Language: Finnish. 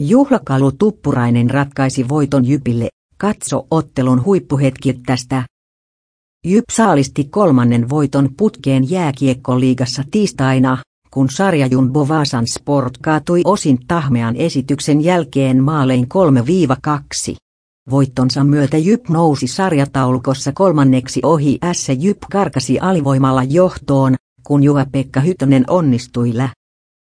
Juhlakalu Tuppurainen ratkaisi voiton Jypille, katso ottelun huippuhetki tästä. Jyp saalisti kolmannen voiton putkeen jääkiekkoliigassa tiistaina, kun sarja Jumbo Vaasan Sport kaatui osin tahmean esityksen jälkeen maalein 3-2. Voittonsa myötä Jyp nousi sarjataulukossa kolmanneksi ohi S. Jyp karkasi alivoimalla johtoon, kun Juha-Pekka Hytönen onnistui lä.